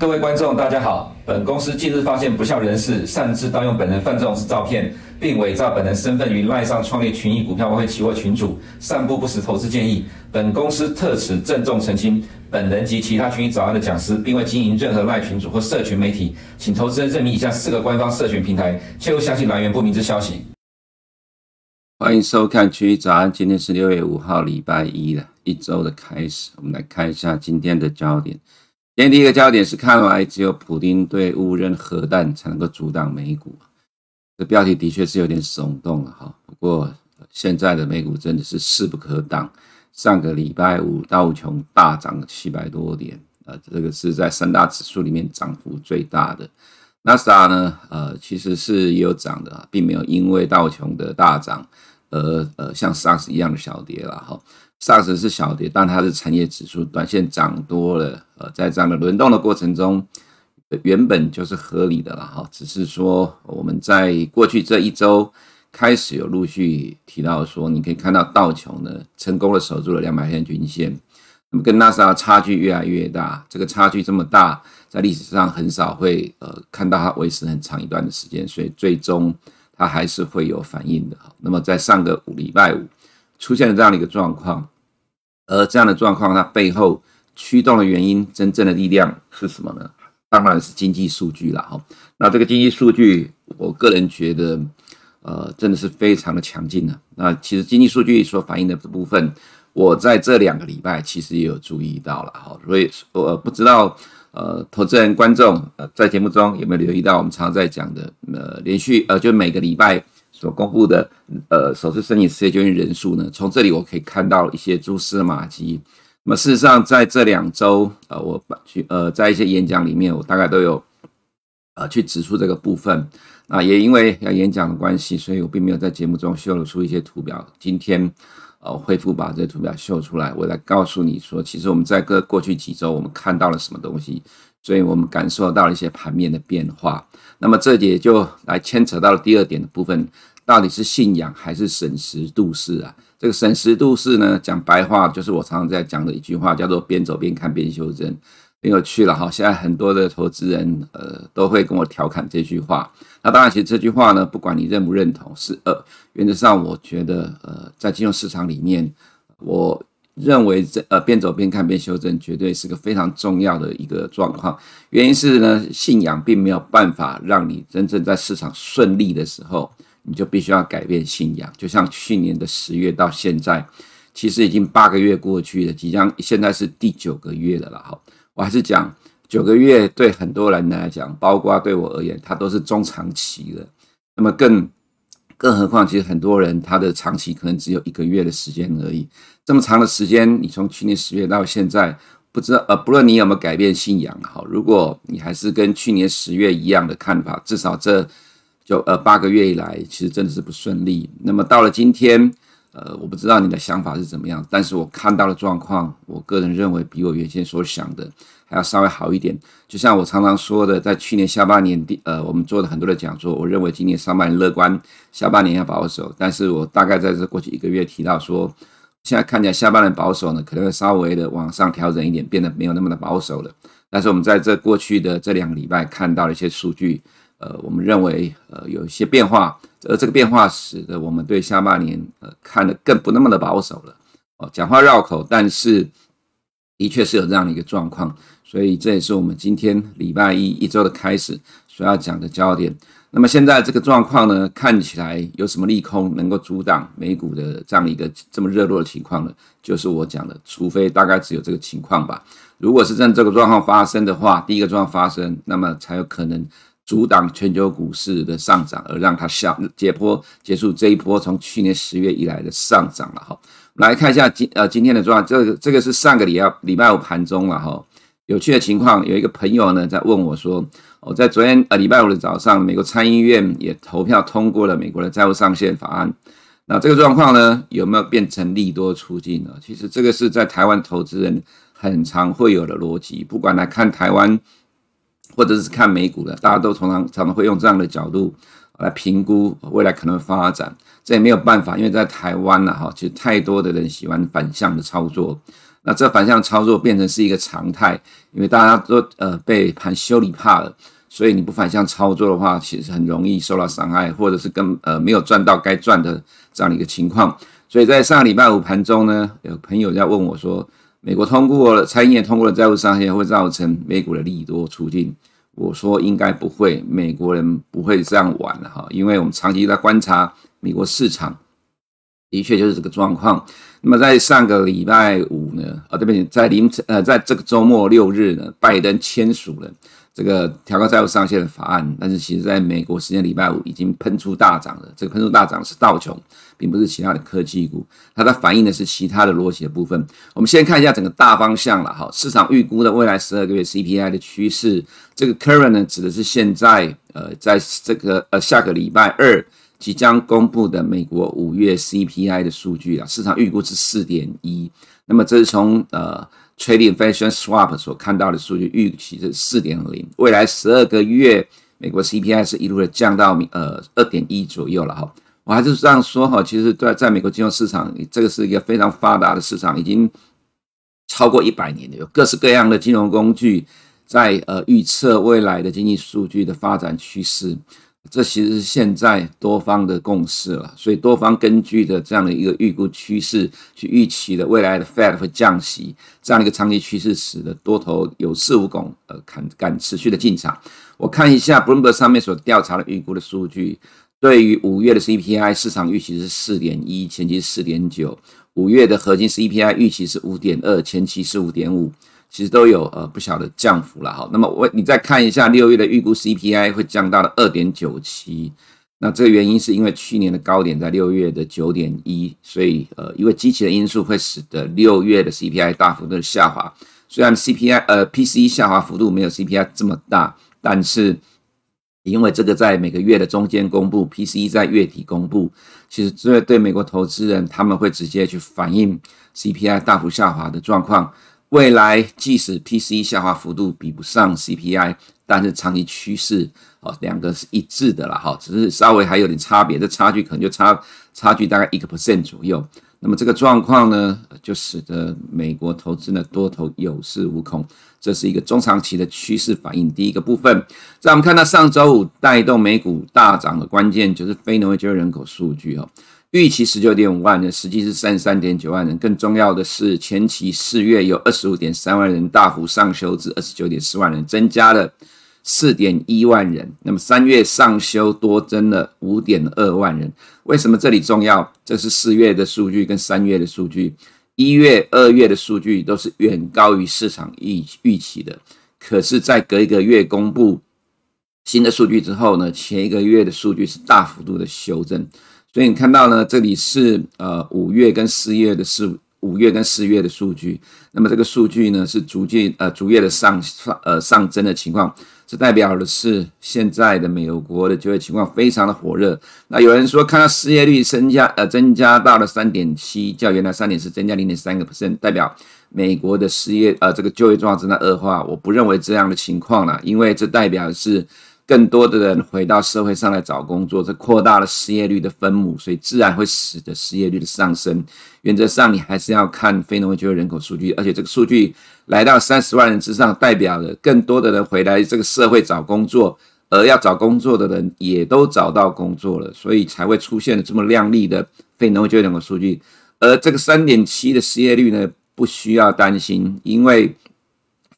各位观众，大家好。本公司近日发现不肖人士擅自盗用本人范仲式照片，并伪造本人身份于赖上创立群益股票外汇期货群组，散布不实投资建议。本公司特此郑重澄清，本人及其他群益早安的讲师，并未经营任何赖群组或社群媒体，请投资人认明以下四个官方社群平台，切勿相信来源不明之消息。欢迎收看群益早安，今天是六月五号，礼拜一了，一周的开始，我们来看一下今天的焦点。今天第一个焦点是，看来只有普丁对误认核弹才能够阻挡美股。这标题的确是有点耸动了哈。不过现在的美股真的是势不可挡。上个礼拜五道琼大涨了七百多点，呃，这个是在三大指数里面涨幅最大的。纳斯达呢，呃，其实是也有涨的，并没有因为道琼的大涨而呃像 SARS 一样的小跌了哈。上市是小跌，但它是产业指数，短线涨多了。呃，在这样的轮动的过程中，原本就是合理的了哈。只是说我们在过去这一周开始有陆续提到说，你可以看到道琼呢成功的守住了两百天均线，那么跟纳斯达差距越来越大。这个差距这么大，在历史上很少会呃看到它维持很长一段的时间，所以最终它还是会有反应的。那么在上个五礼拜五。出现了这样的一个状况，而这样的状况，它背后驱动的原因，真正的力量是什么呢？当然是经济数据了哈。那这个经济数据，我个人觉得，呃，真的是非常的强劲的。那其实经济数据所反映的部分，我在这两个礼拜其实也有注意到了哈。所以我不知道，呃，投资人观众呃在节目中有没有留意到我们常常在讲的，呃，连续呃就每个礼拜。所公布的呃首次申请失业救济人数呢，从这里我可以看到一些蛛丝马迹。那么事实上，在这两周呃，我去呃在一些演讲里面，我大概都有呃去指出这个部分。那也因为要演讲的关系，所以我并没有在节目中秀露出一些图表。今天呃恢复把这个图表秀出来，我来告诉你说，其实我们在过过去几周我们看到了什么东西，所以我们感受到了一些盘面的变化。那么这也就来牵扯到了第二点的部分。到底是信仰还是审时度势啊？这个审时度势呢，讲白话就是我常常在讲的一句话，叫做边走边看边修正，很有趣了哈。现在很多的投资人呃都会跟我调侃这句话。那当然，其实这句话呢，不管你认不认同，是呃原则上我觉得呃在金融市场里面，我认为这呃边走边看边修正绝对是个非常重要的一个状况。原因是呢，信仰并没有办法让你真正在市场顺利的时候。你就必须要改变信仰，就像去年的十月到现在，其实已经八个月过去了，即将现在是第九个月了了哈。我还是讲九个月对很多人来讲，包括对我而言，它都是中长期的。那么更更何况，其实很多人他的长期可能只有一个月的时间而已。这么长的时间，你从去年十月到现在，不知道呃，不论你有没有改变信仰哈，如果你还是跟去年十月一样的看法，至少这。就呃八个月以来，其实真的是不顺利。那么到了今天，呃，我不知道你的想法是怎么样，但是我看到的状况，我个人认为比我原先所想的还要稍微好一点。就像我常常说的，在去年下半年底，呃，我们做了很多的讲座，我认为今年上半年乐观，下半年要保守。但是我大概在这过去一个月提到说，现在看起来下半年保守呢，可能会稍微的往上调整一点，变得没有那么的保守了。但是我们在这过去的这两个礼拜看到了一些数据。呃，我们认为呃有一些变化，而这个变化使得我们对下半年呃看得更不那么的保守了。哦，讲话绕口，但是的确是有这样的一个状况，所以这也是我们今天礼拜一一周的开始所要讲的焦点。那么现在这个状况呢，看起来有什么利空能够阻挡美股的这样一个这么热络的情况呢？就是我讲的，除非大概只有这个情况吧。如果是真这个状况发生的话，第一个状况发生，那么才有可能。阻挡全球股市的上涨，而让它下解脱结束这一波从去年十月以来的上涨了哈。来看一下今呃今天的状况，这个这个是上个礼拜礼拜五盘中了哈。有趣的情况，有一个朋友呢在问我说，我在昨天呃礼拜五的早上，美国参议院也投票通过了美国的债务上限法案。那这个状况呢，有没有变成利多出尽呢？其实这个是在台湾投资人很常会有的逻辑，不管来看台湾。或者是看美股的，大家都常常常常会用这样的角度来评估未来可能发展。这也没有办法，因为在台湾呢，哈，其实太多的人喜欢反向的操作。那这反向操作变成是一个常态，因为大家都呃被盘修理怕了，所以你不反向操作的话，其实很容易受到伤害，或者是跟呃没有赚到该赚的这样的一个情况。所以在上个礼拜五盘中呢，有朋友在问我说，美国通过了参议院通过了债务上限，会造成美股的利多出尽？我说应该不会，美国人不会这样玩的哈，因为我们长期在观察美国市场，的确就是这个状况。那么在上个礼拜五呢，啊，对不起，在凌晨呃，在这个周末六日呢，拜登签署了。这个调高债务上限的法案，但是其实在美国时间礼拜五已经喷出大涨了。这个喷出大涨是道琼，并不是其他的科技股，它在反映的是其他的逻辑的部分。我们先看一下整个大方向了哈，市场预估的未来十二个月 CPI 的趋势，这个 current 呢指的是现在呃，在这个呃下个礼拜二即将公布的美国五月 CPI 的数据啊，市场预估是四点一，那么这是从呃。Trading Inflation Swap 所看到的数据预期是四点零，未来十二个月美国 CPI 是一路的降到呃二点一左右了哈。我还是这样说哈，其实在在美国金融市场，这个是一个非常发达的市场，已经超过一百年了，有各式各样的金融工具在呃预测未来的经济数据的发展趋势。这其实是现在多方的共识了，所以多方根据的这样的一个预估趋势去预期的未来的 Fed 会降息这样的一个长期趋势，使得多头有恃无恐，呃，敢敢持续的进场。我看一下 Bloomberg 上面所调查的预估的数据，对于五月的 CPI 市场预期是四点一，前期四点九；五月的核心 CPI 预期是五点二，前期是五点五。其实都有呃不小的降幅了哈，那么我你再看一下六月的预估 CPI 会降到了二点九七，那这个原因是因为去年的高点在六月的九点一，所以呃因为机器的因素会使得六月的 CPI 大幅度的下滑，虽然 CPI 呃 PCE 下滑幅度没有 CPI 这么大，但是因为这个在每个月的中间公布，PCE 在月底公布，其实这对美国投资人他们会直接去反映 CPI 大幅下滑的状况。未来即使 PCE 下滑幅度比不上 CPI，但是长期趋势哦，两个是一致的了哈，只是稍微还有点差别，这差距可能就差差距大概一个 percent 左右。那么这个状况呢，就使得美国投资呢多头有恃无恐，这是一个中长期的趋势反应。第一个部分，在我们看到上周五带动美股大涨的关键，就是非农业就业人口数据哦。预期十九点五万人，实际是三十三点九万人。更重要的是，前期四月有二十五点三万人，大幅上修至二十九点四万人，增加了四点一万人。那么三月上修多增了五点二万人。为什么这里重要？这是四月的数据跟三月的数据，一月、二月的数据都是远高于市场预预期的。可是，在隔一个月公布新的数据之后呢，前一个月的数据是大幅度的修正。所以你看到呢，这里是呃五月跟四月的是五月跟四月的数据，那么这个数据呢是逐渐呃逐月的上上呃上增的情况，这代表的是现在的美国的就业情况非常的火热。那有人说看到失业率增加呃增加到了三点七，较原来三点四增加零点三个 percent，代表美国的失业呃这个就业状况正在恶化。我不认为这样的情况啦，因为这代表是。更多的人回到社会上来找工作，这扩大了失业率的分母，所以自然会使得失业率的上升。原则上，你还是要看非农业就业人口数据，而且这个数据来到三十万人之上，代表了更多的人回来这个社会找工作，而要找工作的人也都找到工作了，所以才会出现了这么亮丽的非农业就业人口数据。而这个三点七的失业率呢，不需要担心，因为。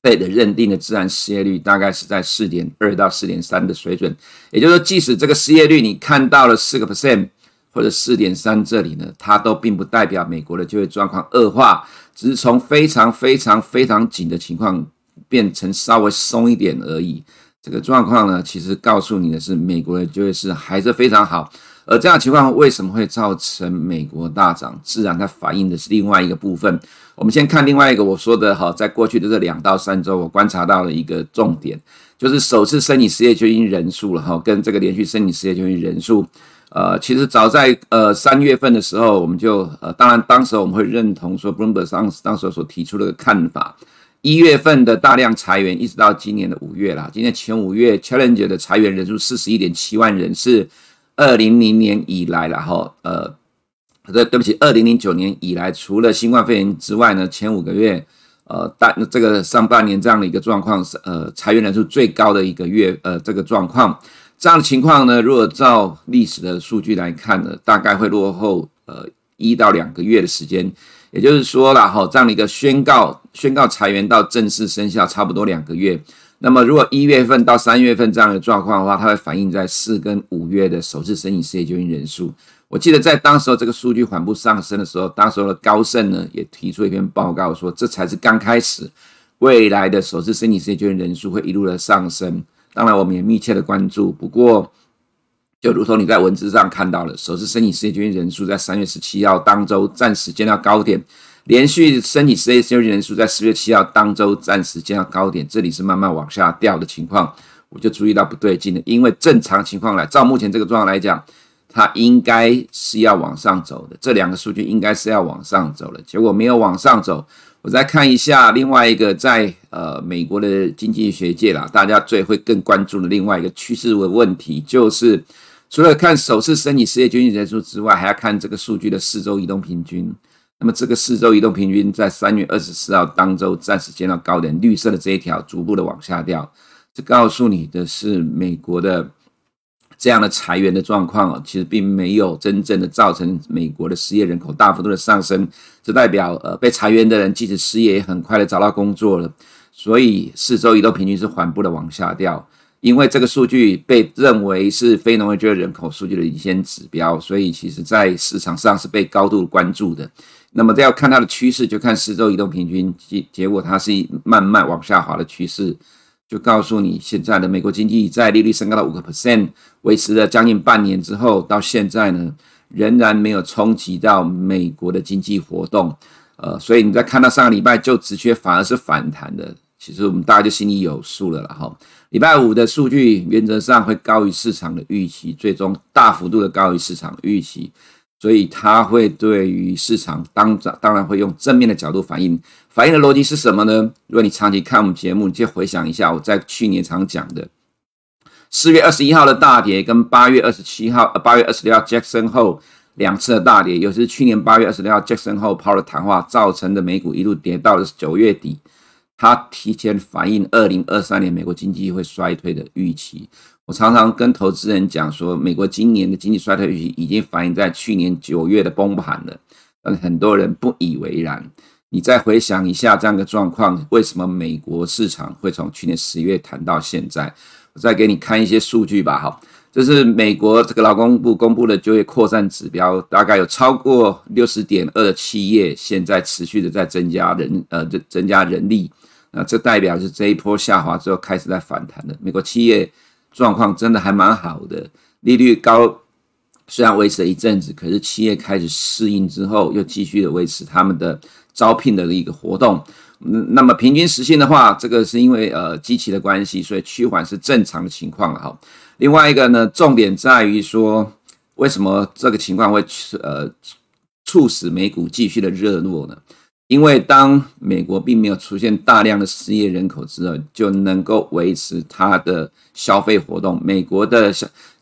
费的认定的自然失业率大概是在四点二到四点三的水准，也就是说，即使这个失业率你看到了四个 percent 或者四点三这里呢，它都并不代表美国的就业状况恶化，只是从非常非常非常紧的情况变成稍微松一点而已。这个状况呢，其实告诉你的是，美国的就业是还是非常好。而这样情况为什么会造成美国大涨？自然它反映的是另外一个部分。我们先看另外一个我说的哈，在过去的这两到三周，我观察到了一个重点，就是首次申请失业救济人数了哈，跟这个连续申请失业救济人数，呃，其实早在呃三月份的时候，我们就呃，当然当时我们会认同说，Bloomberg 当当时所提出的看法，一月份的大量裁员，一直到今年的五月啦，今年前五月 Challenger 的裁员人数四十一点七万人，是二零零年以来了哈，呃。对，对不起，二零零九年以来，除了新冠肺炎之外呢，前五个月，呃，大这个上半年这样的一个状况是，呃，裁员人数最高的一个月，呃，这个状况，这样的情况呢，如果照历史的数据来看呢，大概会落后，呃，一到两个月的时间，也就是说了哈，这样的一个宣告，宣告裁员到正式生效，差不多两个月。那么，如果一月份到三月份这样的状况的话，它会反映在四跟五月的首次申请失业救济人数。我记得在当时候这个数据缓步上升的时候，当时候的高盛呢也提出一篇报告说，这才是刚开始，未来的首次申请失业救济人数会一路的上升。当然，我们也密切的关注。不过，就如同你在文字上看到了，首次申请失业救济人数在三月十七号当周暂时见到高点。连续申请失业救济人数在四月七号当周暂时见到高点，这里是慢慢往下掉的情况，我就注意到不对劲了。因为正常情况来，照目前这个状况来讲，它应该是要往上走的，这两个数据应该是要往上走的，结果没有往上走。我再看一下另外一个在呃美国的经济学界啦，大家最会更关注的另外一个趋势的问题，就是除了看首次申请失业救济人数之外，还要看这个数据的四周移动平均。那么这个四周移动平均在三月二十四号当周暂时见到高点，绿色的这一条逐步的往下掉，这告诉你的是美国的这样的裁员的状况哦，其实并没有真正的造成美国的失业人口大幅度的上升，这代表呃被裁员的人即使失业也很快的找到工作了，所以四周移动平均是缓步的往下掉。因为这个数据被认为是非农业就业人口数据的领先指标，所以其实在市场上是被高度关注的。那么，这要看它的趋势，就看四周移动平均，结结果它是慢慢往下滑的趋势，就告诉你现在的美国经济在利率升高到五个 percent，维持了将近半年之后，到现在呢，仍然没有冲击到美国的经济活动。呃，所以你在看到上个礼拜就职缺反而是反弹的，其实我们大家就心里有数了了哈。礼拜五的数据原则上会高于市场的预期，最终大幅度的高于市场预期。所以它会对于市场当当然会用正面的角度反应，反应的逻辑是什么呢？如果你长期看我们节目，你就回想一下我在去年常讲的。四月二十一号的大跌，跟八月二十七号、八月二十六号 Jackson Hole 两次的大跌，尤其是去年八月二十六号 Jackson Hole Powell 的谈话造成的美股一路跌到了九月底，它提前反映二零二三年美国经济会衰退的预期。我常常跟投资人讲说，美国今年的经济衰退预期已经反映在去年九月的崩盘了，但很多人不以为然。你再回想一下这样的状况，为什么美国市场会从去年十月谈到现在？我再给你看一些数据吧。哈，这是美国这个劳工部公布的就业扩散指标，大概有超过六十点二的企业现在持续的在增加人，呃，增加人力。那这代表是这一波下滑之后开始在反弹的。美国企业。状况真的还蛮好的，利率高，虽然维持了一阵子，可是企业开始适应之后，又继续的维持他们的招聘的一个活动。嗯，那么平均时薪的话，这个是因为呃机器的关系，所以趋缓是正常的情况了哈。另外一个呢，重点在于说，为什么这个情况会呃促使美股继续的热络呢？因为当美国并没有出现大量的失业人口之后，就能够维持它的消费活动。美国的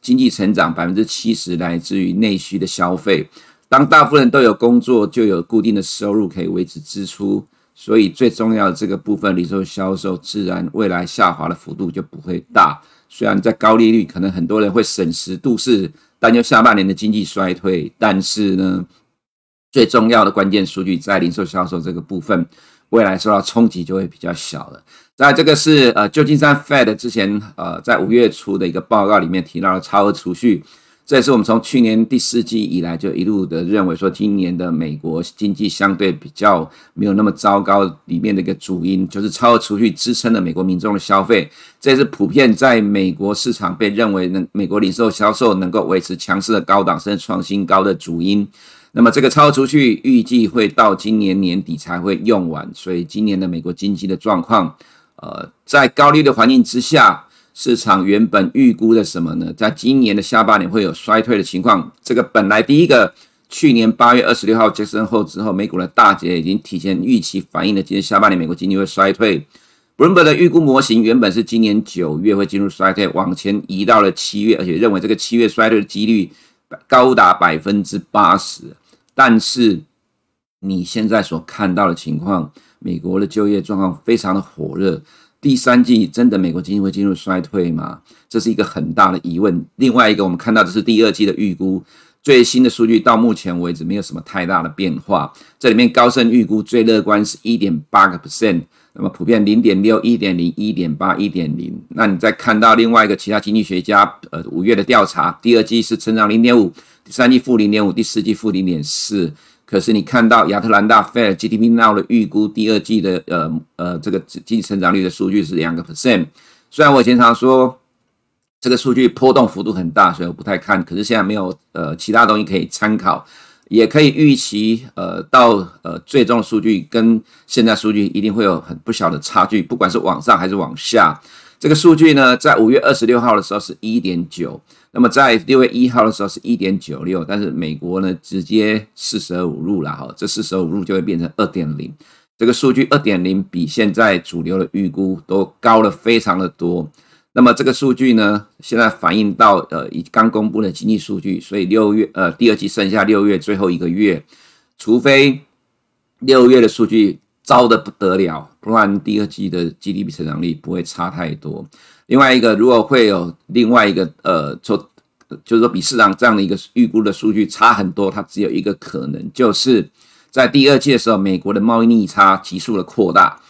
经济成长百分之七十来自于内需的消费。当大部分人都有工作，就有固定的收入可以维持支出，所以最重要的这个部分，零售销售自然未来下滑的幅度就不会大。虽然在高利率，可能很多人会审时度势，担忧下半年的经济衰退，但是呢，最重要的关键数据在零售销售这个部分，未来受到冲击就会比较小了。在这个是呃旧金山 Fed 之前呃在五月初的一个报告里面提到了超额储蓄，这也是我们从去年第四季以来就一路的认为说今年的美国经济相对比较没有那么糟糕里面的一个主因，就是超额储蓄支撑了美国民众的消费，这也是普遍在美国市场被认为能美国零售销售能够维持强势的高档甚至创新高的主因。那么这个超出去预计会到今年年底才会用完，所以今年的美国经济的状况，呃，在高利率的环境之下，市场原本预估的什么呢？在今年的下半年会有衰退的情况。这个本来第一个去年八月二十六号杰森霍之后，美股的大跌已经提前预期反映了今年下半年美国经济会衰退。Bloomberg 的预估模型原本是今年九月会进入衰退，往前移到了七月，而且认为这个七月衰退的几率高达百分之八十。但是你现在所看到的情况，美国的就业状况非常的火热。第三季真的美国经济会进入衰退吗？这是一个很大的疑问。另外一个，我们看到的是第二季的预估，最新的数据到目前为止没有什么太大的变化。这里面高盛预估最乐观是一点八个 percent，那么普遍零点六、一点零、一点八、一点零。那你再看到另外一个其他经济学家，呃，五月的调查，第二季是成长零点五，三季负零点五，第四季负零点四。可是你看到亚特兰大 Fed GDP Now 的预估第二季的呃呃这个经济成长率的数据是两个 percent，虽然我经常说这个数据波动幅度很大，所以我不太看。可是现在没有呃其他东西可以参考，也可以预期呃到呃最终的数据跟现在数据一定会有很不小的差距，不管是往上还是往下。这个数据呢，在五月二十六号的时候是一点九。那么在六月一号的时候是一点九六，但是美国呢直接四舍五入了哈，这四舍五入就会变成二点零。这个数据二点零比现在主流的预估都高了非常的多。那么这个数据呢，现在反映到呃已刚公布的经济数据，所以六月呃第二季剩下六月最后一个月，除非六月的数据糟的不得了，不然第二季的 GDP 成长率不会差太多。另外一个，如果会有另外一个，呃，就就是说比市场这样的一个预估的数据差很多，它只有一个可能，就是在第二季的时候，美国的贸易逆差急速的扩大。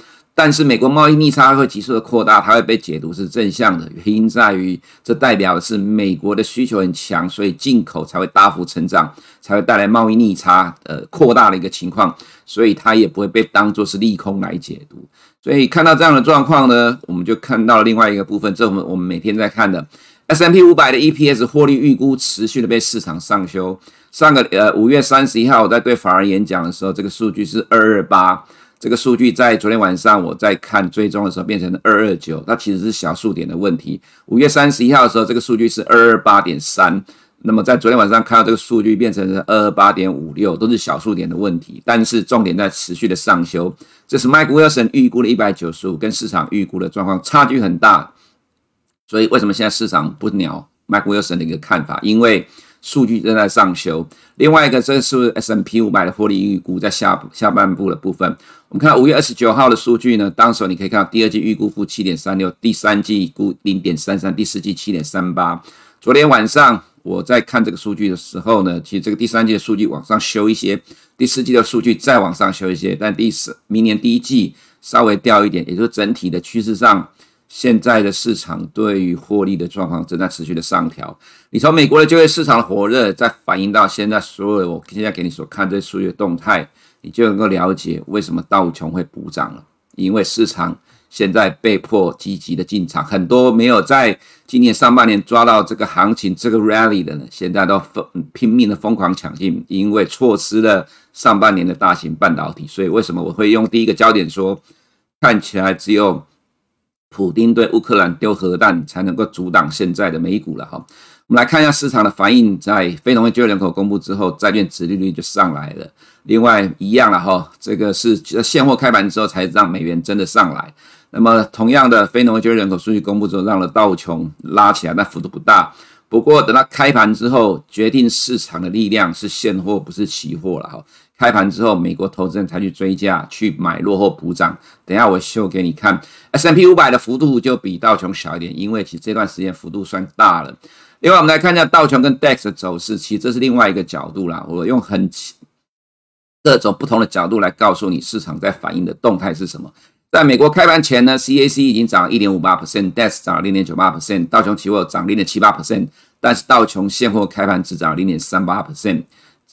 但是美国贸易逆差会急速的扩大，它会被解读是正向的，原因在于这代表的是美国的需求很强，所以进口才会大幅成长，才会带来贸易逆差呃扩大的一个情况，所以它也不会被当作是利空来解读。所以看到这样的状况呢，我们就看到另外一个部分，这我们我们每天在看的 S M P 五百的 EPS 获利预估持续的被市场上修。上个呃五月三十一号我在对法人演讲的时候，这个数据是二二八，这个数据在昨天晚上我在看追踪的时候变成了二二九，那其实是小数点的问题。五月三十一号的时候，这个数据是二二八点三。那么在昨天晚上看到这个数据变成了二二八点五六，都是小数点的问题，但是重点在持续的上修。这是 Mike Wilson 预估的一百九十五，跟市场预估的状况差距很大。所以为什么现在市场不鸟 Mike Wilson 的一个看法？因为数据正在上修。另外一个，这是 S M P 五百的获利预估在下下半部的部分。我们看五月二十九号的数据呢，当时你可以看到第二季预估负七点三六，第三季估零点三三，第四季七点三八。昨天晚上。我在看这个数据的时候呢，其实这个第三季的数据往上修一些，第四季的数据再往上修一些，但第四明年第一季稍微掉一点，也就是整体的趋势上，现在的市场对于获利的状况正在持续的上调。你从美国的就业市场的火热，再反映到现在所有我现在给你所看这些数据的动态，你就能够了解为什么道琼会补涨了，因为市场。现在被迫积极的进场，很多没有在今年上半年抓到这个行情、这个 rally 的呢，现在都疯拼命的疯狂抢进，因为错失了上半年的大型半导体。所以为什么我会用第一个焦点说，看起来只有普丁对乌克兰丢核弹才能够阻挡现在的美股了哈。我们来看一下市场的反应，在非农业就业人口公布之后，债券殖利率就上来了。另外一样了哈，这个是现货开盘之后才让美元真的上来。那么，同样的非农业就业人口数据公布之后，让了道琼拉起来，但幅度不大。不过，等到开盘之后，决定市场的力量是现货，不是期货了哈。开盘之后，美国投资人才去追加，去买落后补涨。等下我秀给你看，S M P 五百的幅度就比道琼小一点，因为其实这段时间幅度算大了。另外，我们来看一下道琼跟 DAX 的走势，其实这是另外一个角度啦。我用很各种不同的角度来告诉你市场在反映的动态是什么。在美国开盘前呢，CAC 已经涨了一点五八 percent，DAX 涨了零点九八 percent，道琼期货涨零点七八 percent，但是道琼现货开盘只涨了零点三八 percent。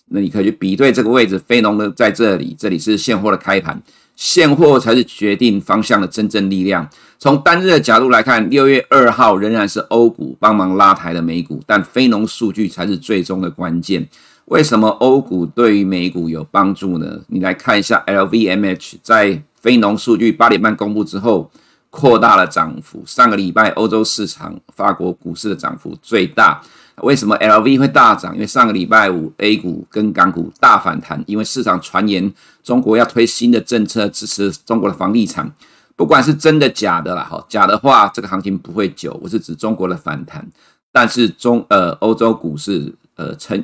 那你可以去比对这个位置，非农的在这里，这里是现货的开盘，现货才是决定方向的真正力量。从单日的角度来看，六月二号仍然是欧股帮忙拉抬的美股，但非农数据才是最终的关键。为什么欧股对于美股有帮助呢？你来看一下 LVMH 在。非农数据八点半公布之后，扩大了涨幅。上个礼拜欧洲市场、法国股市的涨幅最大。为什么 LV 会大涨？因为上个礼拜五 A 股跟港股大反弹，因为市场传言中国要推新的政策支持中国的房地产。不管是真的假的啦，哈，假的话这个行情不会久。我是指中国的反弹，但是中呃欧洲股市呃成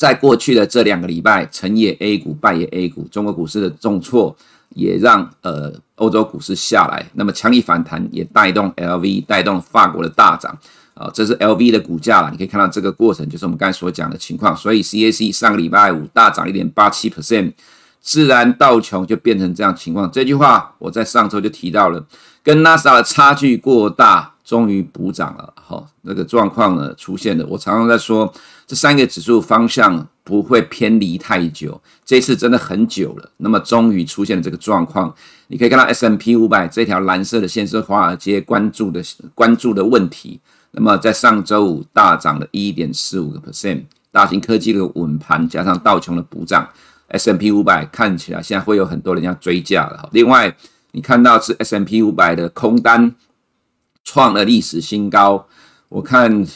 在过去的这两个礼拜，成也 A 股，败也 A 股，中国股市的重挫也让呃欧洲股市下来，那么强力反弹也带动 LV，带动法国的大涨。啊，这是 LV 的股价了，你可以看到这个过程，就是我们刚才所讲的情况。所以 CAC 上个礼拜五大涨一点八七 percent，自然道琼就变成这样情况。这句话我在上周就提到了，跟纳斯达的差距过大，终于补涨了。好，那个状况呢出现了。我常常在说，这三个指数方向不会偏离太久，这次真的很久了。那么终于出现了这个状况，你可以看到 S M P 五百这条蓝色的线是华尔街关注的关注的问题。那么在上周五大涨了一点四五个 percent，大型科技的稳盘加上道琼的补涨，S M P 五百看起来现在会有很多人要追价了。另外，你看到是 S M P 五百的空单创了历史新高，我看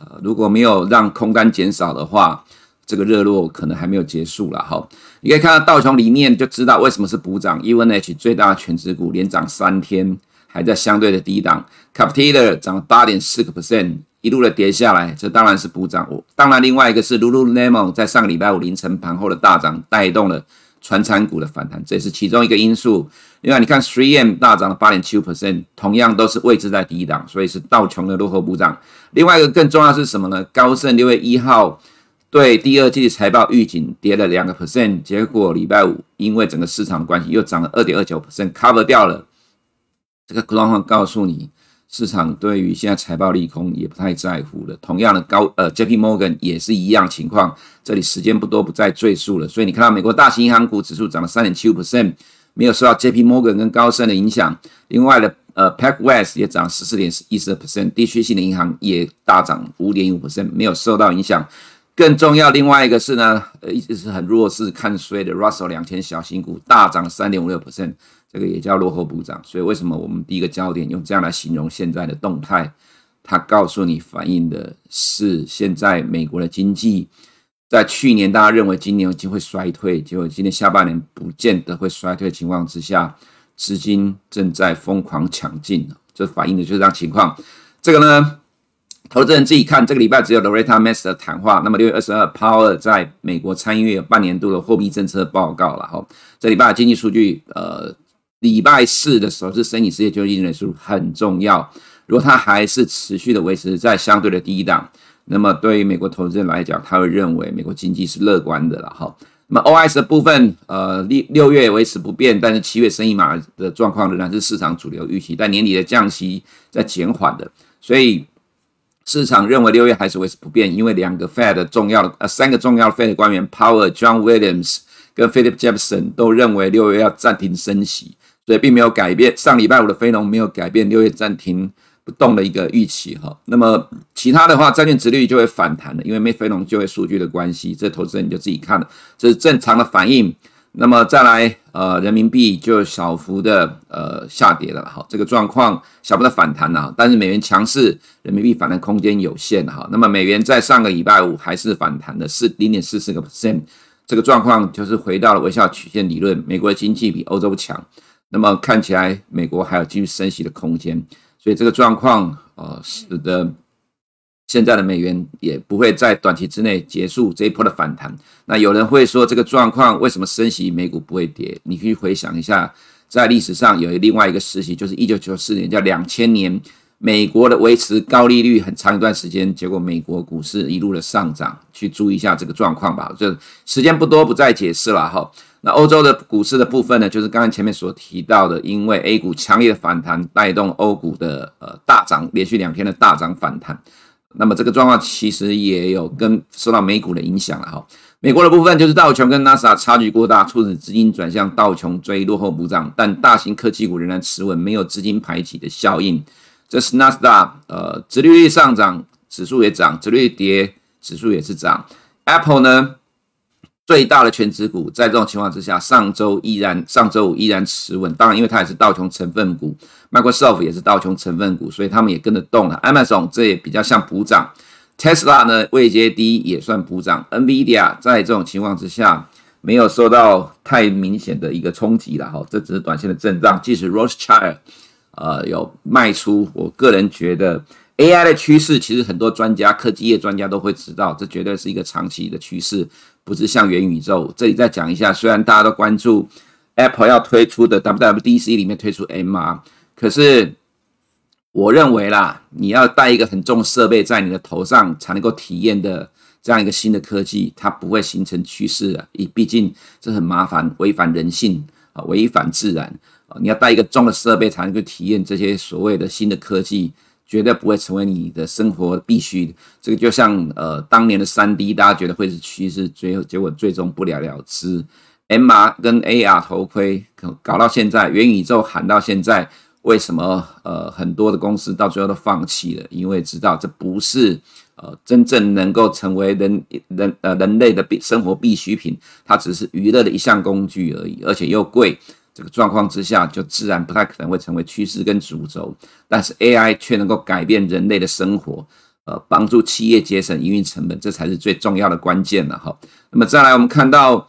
呃如果没有让空单减少的话，这个热络可能还没有结束了哈。你可以看到道琼里面就知道为什么是补涨，UNH 最大的权值股连涨三天。还在相对的低档，Caterpillar 涨了八点四个 percent，一路的跌下来，这当然是补涨。当然，另外一个是 Lululemon 在上个礼拜五凌晨盘后的大涨，带动了传产股的反弹，这也是其中一个因素。另外，你看 3M 大涨了八点七五 percent，同样都是位置在第一档，所以是道琼的落后补涨。另外一个更重要是什么呢？高盛六月一号对第二季财报预警跌了两个 percent，结果礼拜五因为整个市场关系又涨了二点二九 percent，cover 掉了。这个状况告诉你，市场对于现在财报利空也不太在乎了。同样的高呃，J P Morgan 也是一样情况。这里时间不多，不再赘述了。所以你看到美国大型银行股指数涨了三点七五 percent，没有受到 J P Morgan 跟高盛的影响。另外的呃，Pack West 也涨十四点一四 percent，地区性的银行也大涨五点五 percent，没有受到影响。更重要，另外一个是呢，呃，一直是很弱势看衰的 Russell 两千小型股大涨三点五六 percent。这个也叫落后补涨，所以为什么我们第一个焦点用这样来形容现在的动态？它告诉你反映的是现在美国的经济，在去年大家认为今年有机会衰退，结果今年下半年不见得会衰退的情况之下，资金正在疯狂抢进，这反映的就是这样情况。这个呢，投资人自己看，这个礼拜只有 Loretta Mester 的谈话，那么六月二十二，Powell 在美国参议院有半年度的货币政策报告了哈，这礼拜的经济数据，呃。礼拜四的时候是申请失业救济人数很重要，如果它还是持续的维持在相对的低档，那么对于美国投资人来讲，他会认为美国经济是乐观的了哈。那么 OS 的部分，呃六六月维持不变，但是七月生意码的状况仍然是市场主流预期，但年底的降息在减缓的，所以市场认为六月还是维持不变，因为两个 Fed 重要的呃三个重要的 Fed 官员 Powell、John Williams 跟 Philip Jefferson 都认为六月要暂停升息。所以并没有改变，上礼拜五的非农没有改变六月暂停不动的一个预期哈。那么其他的话，债券殖利率就会反弹了，因为没非农就业数据的关系，这投资人你就自己看了，这是正常的反应。那么再来，呃，人民币就小幅的呃下跌了哈，这个状况小幅的反弹了，但是美元强势，人民币反弹空间有限哈。那么美元在上个礼拜五还是反弹的是零点四四个 percent，这个状况就是回到了微笑曲线理论，美国的经济比欧洲强。那么看起来，美国还有继续升息的空间，所以这个状况，呃，使得现在的美元也不会在短期之内结束这一波的反弹。那有人会说，这个状况为什么升息美股不会跌？你可以回想一下，在历史上有另外一个时期，就是一九九四年，叫两千年，美国的维持高利率很长一段时间，结果美国股市一路的上涨。去注意一下这个状况吧。就时间不多，不再解释了哈。那欧洲的股市的部分呢，就是刚刚前面所提到的，因为 A 股强烈的反弹，带动欧股的呃大涨，连续两天的大涨反弹。那么这个状况其实也有跟受到美股的影响了哈。美国的部分就是道琼跟纳斯达差距过大，促使资金转向道琼追落后补涨，但大型科技股仍然持稳，没有资金排挤的效应。这是纳斯达呃，直率上涨，指数也涨，直率跌，指数也是涨。Apple 呢？最大的权值股，在这种情况之下，上周依然上周五依然持稳。当然，因为它也是道琼成分股，Microsoft 也是道琼成分股，所以他们也跟着动了。Amazon 这也比较像补涨，Tesla 呢位阶低也算补涨。NVIDIA 在这种情况之下没有受到太明显的一个冲击了哈，这只是短线的震荡。即使 Rothschild 呃有卖出，我个人觉得 AI 的趋势，其实很多专家、科技业专家都会知道，这绝对是一个长期的趋势，不是像元宇宙。这里再讲一下，虽然大家都关注 Apple 要推出的 WWDC 里面推出 MR，可是我认为啦，你要带一个很重设备在你的头上才能够体验的这样一个新的科技，它不会形成趋势的，因毕竟这很麻烦，违反人性啊，违反自然啊，你要带一个重的设备才能够体验这些所谓的新的科技。绝对不会成为你的生活必须。这个就像呃当年的三 D，大家觉得会是趋势，最后结果最终不了了之。MR 跟 AR 头盔搞到现在，元宇宙喊到现在，为什么呃很多的公司到最后都放弃了？因为知道这不是呃真正能够成为人人呃人类的必生活必需品，它只是娱乐的一项工具而已，而且又贵。这个状况之下，就自然不太可能会成为趋势跟主轴，但是 AI 却能够改变人类的生活，呃，帮助企业节省营运成本，这才是最重要的关键了哈。那么再来，我们看到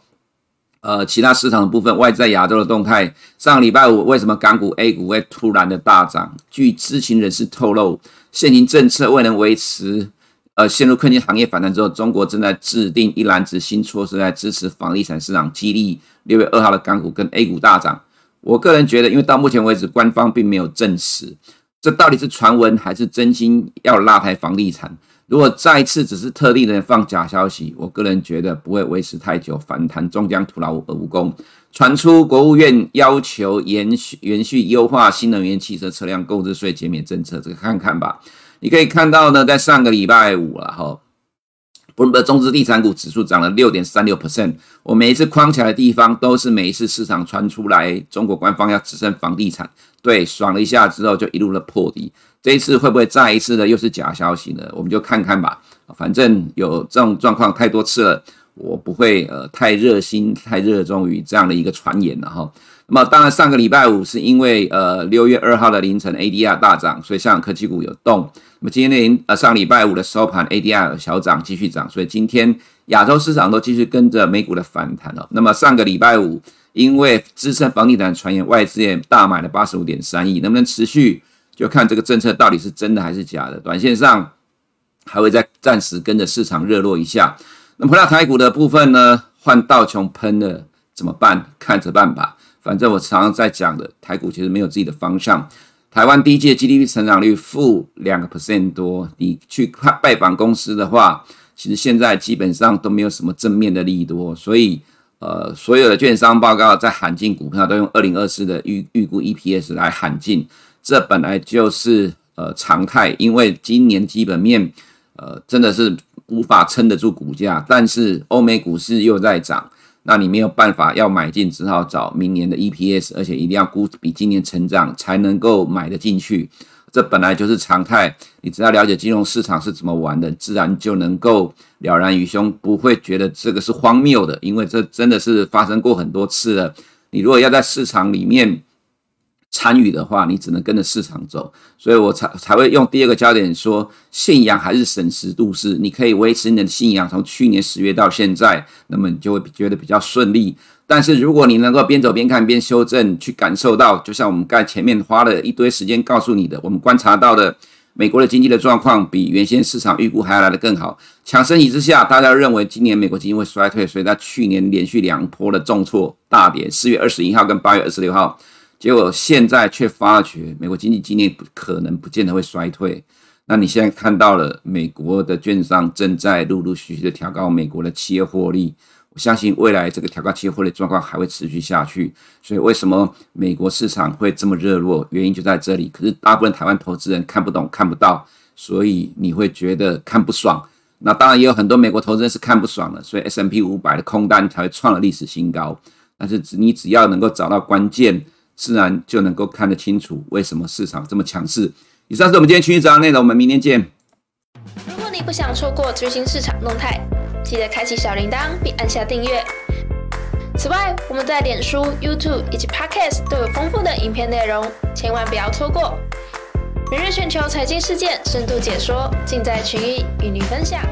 呃其他市场的部分，外在亚洲的动态，上礼拜五为什么港股 A 股会突然的大涨？据知情人士透露，现行政策未能维持。呃，陷入困境，行业反弹之后，中国正在制定一篮子新措施来支持房地产市场，激励六月二号的港股跟 A 股大涨。我个人觉得，因为到目前为止，官方并没有证实这到底是传闻还是真心要拉抬房地产。如果再一次只是特地的人放假消息，我个人觉得不会维持太久，反弹终将徒劳而无功。传出国务院要求延续延续优化新能源汽车车辆购置税减免政策，这个看看吧。你可以看到呢，在上个礼拜五了哈，布伦伯中资地产股指数涨了六点三六 percent。我每一次框起来的地方，都是每一次市场传出来中国官方要支撑房地产，对，爽了一下之后就一路的破底。这一次会不会再一次的又是假消息呢？我们就看看吧。反正有这种状况太多次了，我不会呃太热心、太热衷于这样的一个传言了哈。那么当然，上个礼拜五是因为呃六月二号的凌晨 ADR 大涨，所以香港科技股有动。那么今天，呃上礼拜五的收盘 ADR 小涨，继续涨，所以今天亚洲市场都继续跟着美股的反弹了。那么上个礼拜五因为支撑房地产传言，外资也大买了八十五点三亿，能不能持续，就看这个政策到底是真的还是假的。短线上还会再暂时跟着市场热络一下。那么回到台股的部分呢，换道琼喷了怎么办？看着办吧。反正我常常在讲的，台股其实没有自己的方向。台湾第一季的 GDP 成长率负两个 percent 多，你去看拜访公司的话，其实现在基本上都没有什么正面的利多。所以，呃，所有的券商报告在喊进股票都用二零二四的预预估 EPS 来喊进，这本来就是呃常态，因为今年基本面呃真的是无法撑得住股价，但是欧美股市又在涨。那你没有办法要买进，只好找明年的 EPS，而且一定要估比今年成长才能够买得进去。这本来就是常态。你只要了解金融市场是怎么玩的，自然就能够了然于胸，不会觉得这个是荒谬的，因为这真的是发生过很多次了。你如果要在市场里面，参与的话，你只能跟着市场走，所以我才才会用第二个焦点说，信仰还是审时度势。你可以维持你的信仰，从去年十月到现在，那么你就会觉得比较顺利。但是如果你能够边走边看边修正，去感受到，就像我们刚前面花了一堆时间告诉你的，我们观察到的美国的经济的状况比原先市场预估还要来得更好。强升级之下，大家认为今年美国经济会衰退，所以在去年连续两波的重挫大跌，四月二十一号跟八月二十六号。结果现在却发觉，美国经济今年可能不见得会衰退。那你现在看到了，美国的券商正在陆陆续续的调高美国的企业获利。我相信未来这个调高企业获利状况还会持续下去。所以为什么美国市场会这么热络？原因就在这里。可是大部分台湾投资人看不懂、看不到，所以你会觉得看不爽。那当然也有很多美国投资人是看不爽的，所以 S&P 五百的空单才会创了历史新高。但是你只要能够找到关键。自然就能够看得清楚为什么市场这么强势。以上是我们今天群益早内容，我们明天见。如果你不想错过最新市场动态，记得开启小铃铛并按下订阅。此外，我们在脸书、YouTube 以及 Podcast 都有丰富的影片内容，千万不要错过。每日全球财经事件深度解说，尽在群益与你分享。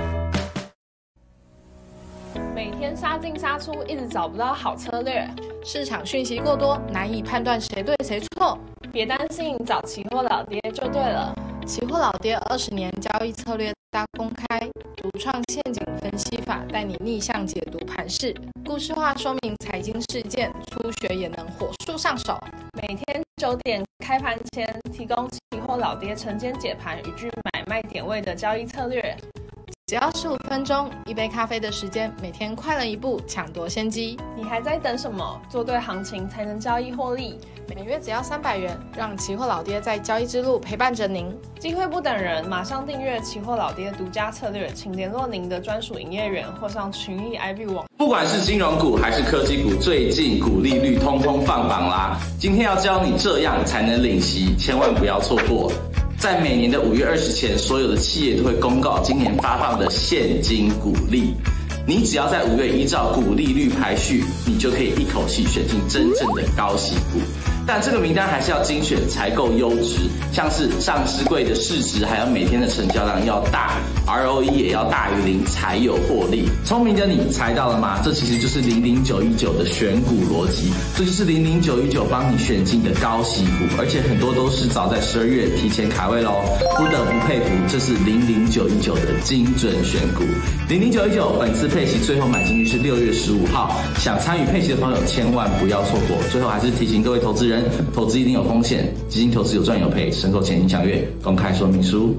进杀出，一直找不到好策略。市场讯息过多，难以判断谁对谁错。别担心，找期货老爹就对了。期货老爹二十年交易策略大公开，独创陷阱分析法，带你逆向解读盘势，故事化说明财经事件，初学也能火速上手。每天九点开盘前，提供期货老爹晨间解盘与具买卖点位的交易策略。只要十五分钟，一杯咖啡的时间，每天快了一步，抢夺先机。你还在等什么？做对行情才能交易获利。每月只要三百元，让期货老爹在交易之路陪伴着您。机会不等人，马上订阅期货老爹独家策略，请联络您的专属营业员或上群益 IB 网。不管是金融股还是科技股，最近股利率通通放榜啦！今天要教你这样才能领息，千万不要错过。在每年的五月二十前，所有的企业都会公告今年发放的现金股利。你只要在五月依照股利率排序，你就可以一口气选进真正的高息股。但这个名单还是要精选才够优质，像是上市柜的市值，还有每天的成交量要大，ROE 也要大于零才有获利。聪明的你猜到了吗？这其实就是零零九一九的选股逻辑，这就是零零九一九帮你选进的高息股，而且很多都是早在十二月提前卡位喽，不得不佩服，这是零零九一九的精准选股。零零九一九本次配息最后买进去是六月十五号，想参与配息的朋友千万不要错过。最后还是提醒各位投资人投资一定有风险，基金投资有赚有赔，申购前请详阅公开说明书。